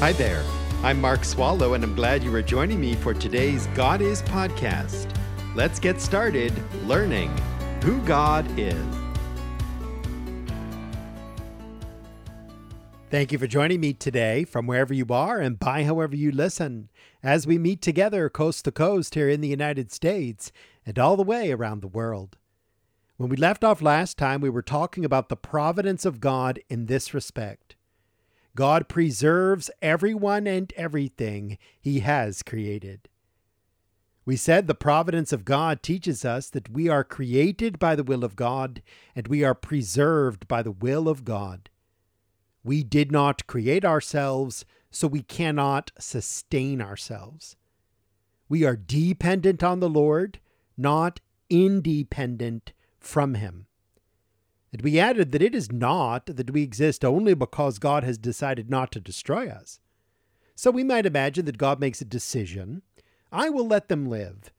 Hi there. I'm Mark Swallow, and I'm glad you are joining me for today's God is podcast. Let's get started learning who God is. Thank you for joining me today from wherever you are and by however you listen as we meet together coast to coast here in the United States and all the way around the world. When we left off last time, we were talking about the providence of God in this respect. God preserves everyone and everything he has created. We said the providence of God teaches us that we are created by the will of God and we are preserved by the will of God. We did not create ourselves, so we cannot sustain ourselves. We are dependent on the Lord, not independent from Him. And we added that it is not that we exist only because God has decided not to destroy us. So we might imagine that God makes a decision I will let them live.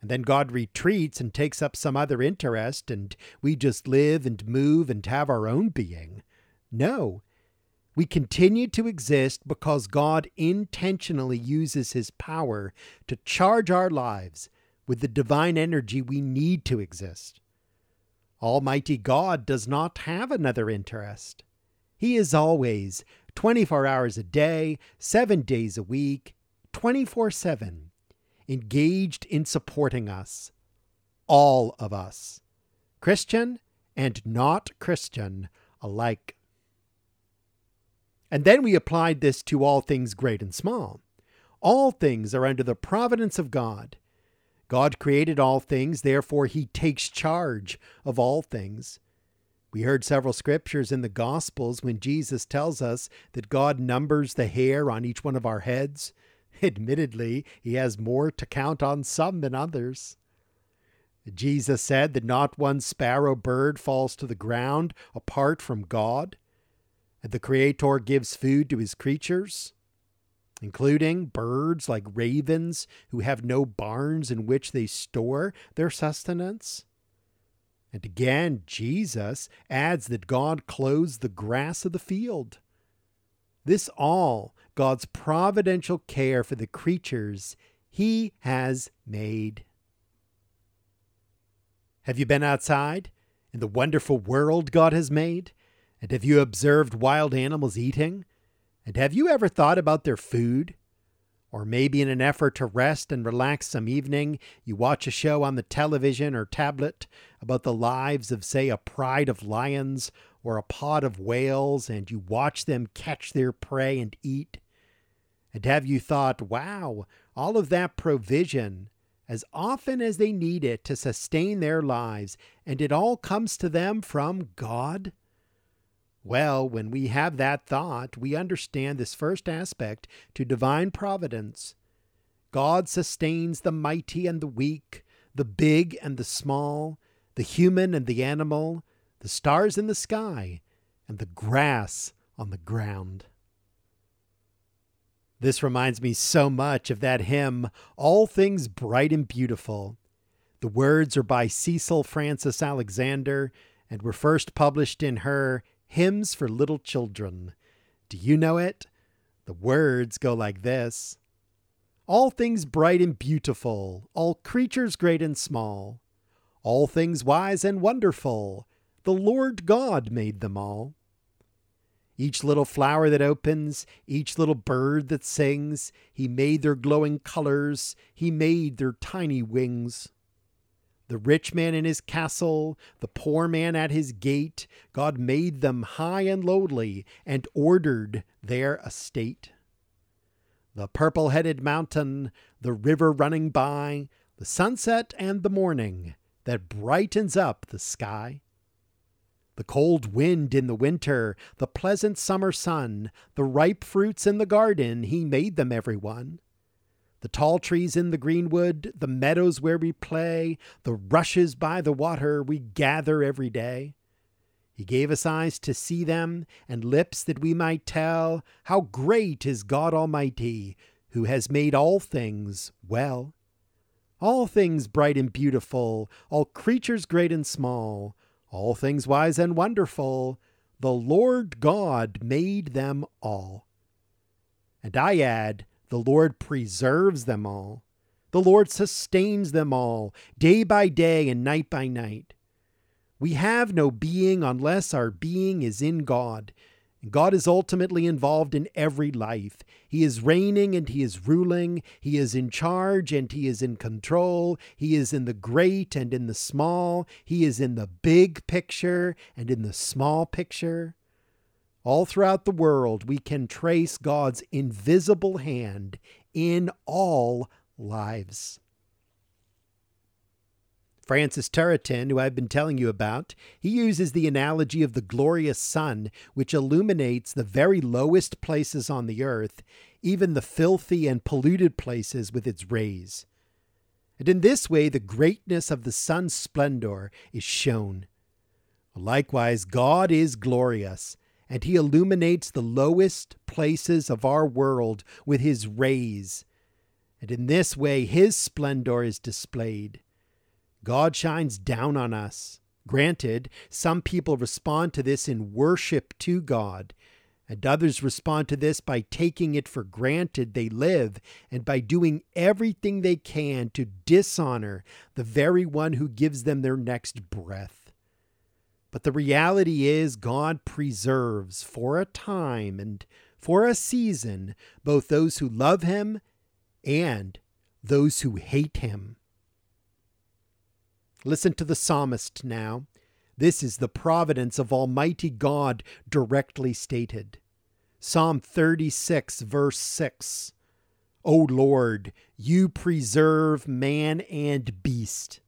And then God retreats and takes up some other interest, and we just live and move and have our own being. No. We continue to exist because God intentionally uses His power to charge our lives with the divine energy we need to exist. Almighty God does not have another interest. He is always 24 hours a day, seven days a week, 24 7, engaged in supporting us, all of us, Christian and not Christian alike. And then we applied this to all things great and small. All things are under the providence of God God created all things, therefore, he takes charge of all things. We heard several scriptures in the Gospels when Jesus tells us that God numbers the hair on each one of our heads. Admittedly, he has more to count on some than others. Jesus said that not one sparrow bird falls to the ground apart from God, and the Creator gives food to his creatures including birds like ravens who have no barns in which they store their sustenance. And again, Jesus adds that God clothes the grass of the field. This all God's providential care for the creatures he has made. Have you been outside in the wonderful world God has made? And have you observed wild animals eating? And have you ever thought about their food? Or maybe in an effort to rest and relax some evening, you watch a show on the television or tablet about the lives of, say, a pride of lions or a pod of whales, and you watch them catch their prey and eat. And have you thought, wow, all of that provision, as often as they need it to sustain their lives, and it all comes to them from God? Well, when we have that thought, we understand this first aspect to divine providence. God sustains the mighty and the weak, the big and the small, the human and the animal, the stars in the sky, and the grass on the ground. This reminds me so much of that hymn, All Things Bright and Beautiful. The words are by Cecil Frances Alexander and were first published in her Hymns for Little Children. Do you know it? The words go like this All things bright and beautiful, all creatures great and small, all things wise and wonderful, the Lord God made them all. Each little flower that opens, each little bird that sings, He made their glowing colors, He made their tiny wings. The rich man in his castle, the poor man at his gate, God made them high and lowly, and ordered their estate. The purple headed mountain, the river running by, the sunset and the morning that brightens up the sky. The cold wind in the winter, the pleasant summer sun, the ripe fruits in the garden, he made them every one the tall trees in the greenwood, the meadows where we play, the rushes by the water we gather every day. He gave us eyes to see them, and lips that we might tell how great is God Almighty, who has made all things well. All things bright and beautiful, all creatures great and small, all things wise and wonderful, the Lord God made them all. And I add, the Lord preserves them all. The Lord sustains them all, day by day and night by night. We have no being unless our being is in God. God is ultimately involved in every life. He is reigning and He is ruling. He is in charge and He is in control. He is in the great and in the small. He is in the big picture and in the small picture. All throughout the world, we can trace God's invisible hand in all lives. Francis Turretin, who I've been telling you about, he uses the analogy of the glorious sun, which illuminates the very lowest places on the earth, even the filthy and polluted places with its rays. And in this way, the greatness of the sun's splendor is shown. Likewise, God is glorious, and he illuminates the lowest places of our world with his rays. And in this way, his splendor is displayed. God shines down on us. Granted, some people respond to this in worship to God, and others respond to this by taking it for granted they live and by doing everything they can to dishonor the very one who gives them their next breath. But the reality is, God preserves for a time and for a season both those who love Him and those who hate Him. Listen to the psalmist now. This is the providence of Almighty God directly stated. Psalm 36, verse 6. O Lord, you preserve man and beast.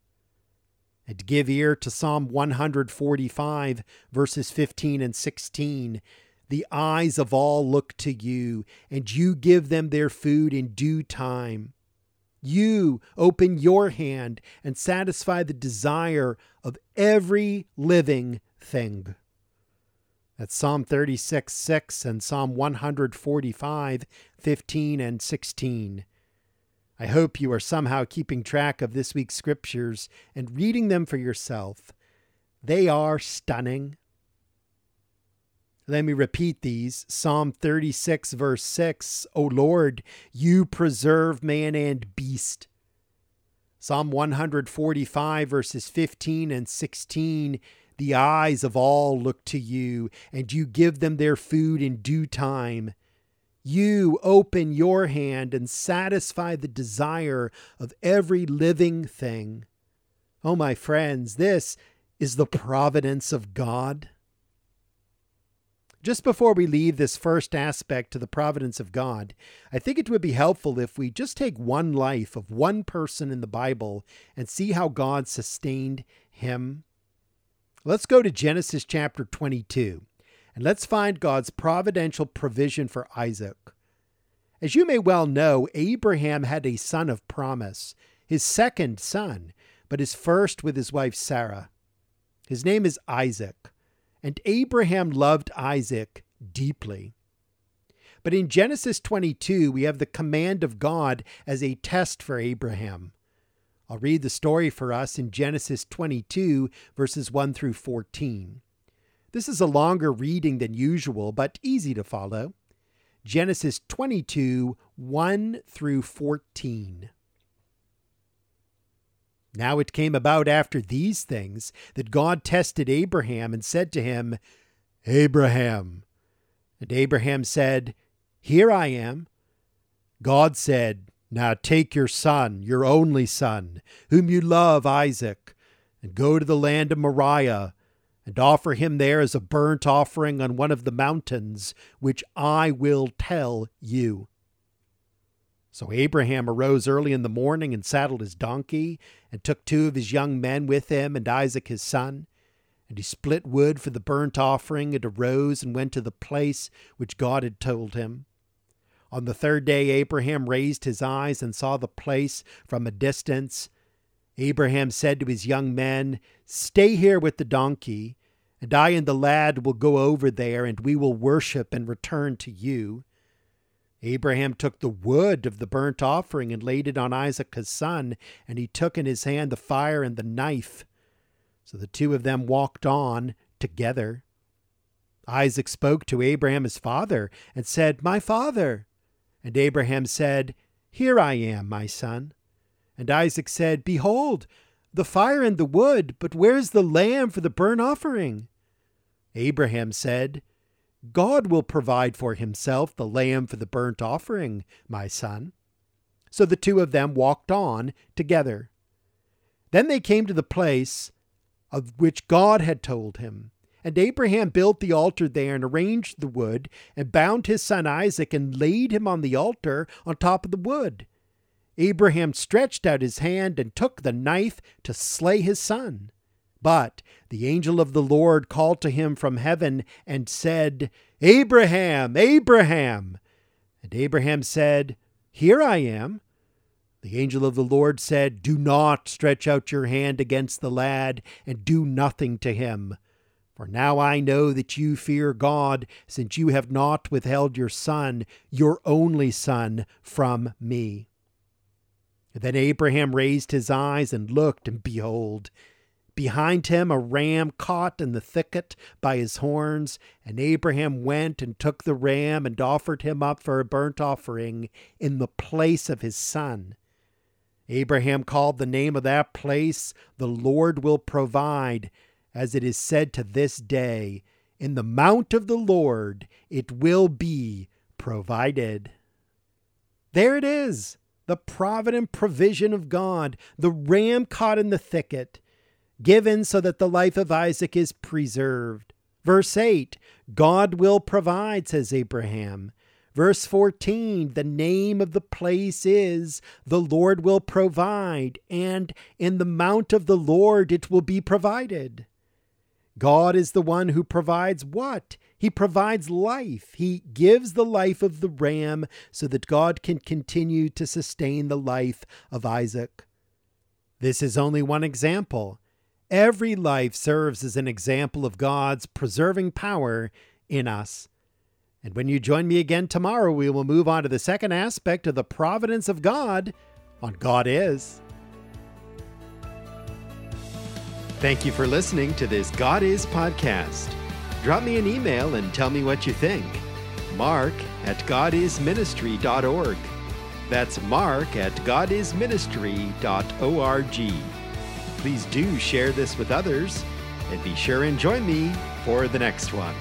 And give ear to Psalm 145, verses 15 and 16. The eyes of all look to you, and you give them their food in due time. You open your hand and satisfy the desire of every living thing. That's Psalm 36, 6 and Psalm 145, 15 and 16. I hope you are somehow keeping track of this week's scriptures and reading them for yourself. They are stunning. Let me repeat these. Psalm 36, verse 6 O Lord, you preserve man and beast. Psalm 145, verses 15 and 16 The eyes of all look to you, and you give them their food in due time. You open your hand and satisfy the desire of every living thing. Oh, my friends, this is the providence of God. Just before we leave this first aspect to the providence of God, I think it would be helpful if we just take one life of one person in the Bible and see how God sustained him. Let's go to Genesis chapter 22 and let's find God's providential provision for Isaac. As you may well know, Abraham had a son of promise, his second son, but his first with his wife Sarah. His name is Isaac. And Abraham loved Isaac deeply. But in Genesis 22, we have the command of God as a test for Abraham. I'll read the story for us in Genesis 22, verses 1 through 14. This is a longer reading than usual, but easy to follow. Genesis 22, 1 through 14. Now it came about after these things that God tested Abraham and said to him, Abraham. And Abraham said, Here I am. God said, Now take your son, your only son, whom you love, Isaac, and go to the land of Moriah, and offer him there as a burnt offering on one of the mountains, which I will tell you. So Abraham arose early in the morning and saddled his donkey, and took two of his young men with him, and Isaac his son. And he split wood for the burnt offering, and arose and went to the place which God had told him. On the third day, Abraham raised his eyes and saw the place from a distance. Abraham said to his young men, Stay here with the donkey, and I and the lad will go over there, and we will worship and return to you. Abraham took the wood of the burnt offering and laid it on Isaac his son, and he took in his hand the fire and the knife. So the two of them walked on together. Isaac spoke to Abraham his father and said, My father. And Abraham said, Here I am, my son. And Isaac said, Behold, the fire and the wood, but where's the lamb for the burnt offering? Abraham said, God will provide for himself the lamb for the burnt offering, my son. So the two of them walked on together. Then they came to the place of which God had told him. And Abraham built the altar there and arranged the wood, and bound his son Isaac and laid him on the altar on top of the wood. Abraham stretched out his hand and took the knife to slay his son. But the angel of the Lord called to him from heaven and said, Abraham, Abraham. And Abraham said, Here I am. The angel of the Lord said, Do not stretch out your hand against the lad, and do nothing to him. For now I know that you fear God, since you have not withheld your son, your only son, from me. Then Abraham raised his eyes and looked, and behold, behind him a ram caught in the thicket by his horns. And Abraham went and took the ram and offered him up for a burnt offering in the place of his son. Abraham called the name of that place, The Lord will provide, as it is said to this day, In the mount of the Lord it will be provided. There it is the provident provision of God, the ram caught in the thicket, given so that the life of Isaac is preserved. Verse 8 God will provide, says Abraham. Verse 14 The name of the place is The Lord will provide, and in the mount of the Lord it will be provided. God is the one who provides what? He provides life. He gives the life of the ram so that God can continue to sustain the life of Isaac. This is only one example. Every life serves as an example of God's preserving power in us. And when you join me again tomorrow, we will move on to the second aspect of the providence of God on God Is. Thank you for listening to this God Is podcast. Drop me an email and tell me what you think. Mark at godisministry.org. That's mark at godisministry.org. Please do share this with others and be sure and join me for the next one.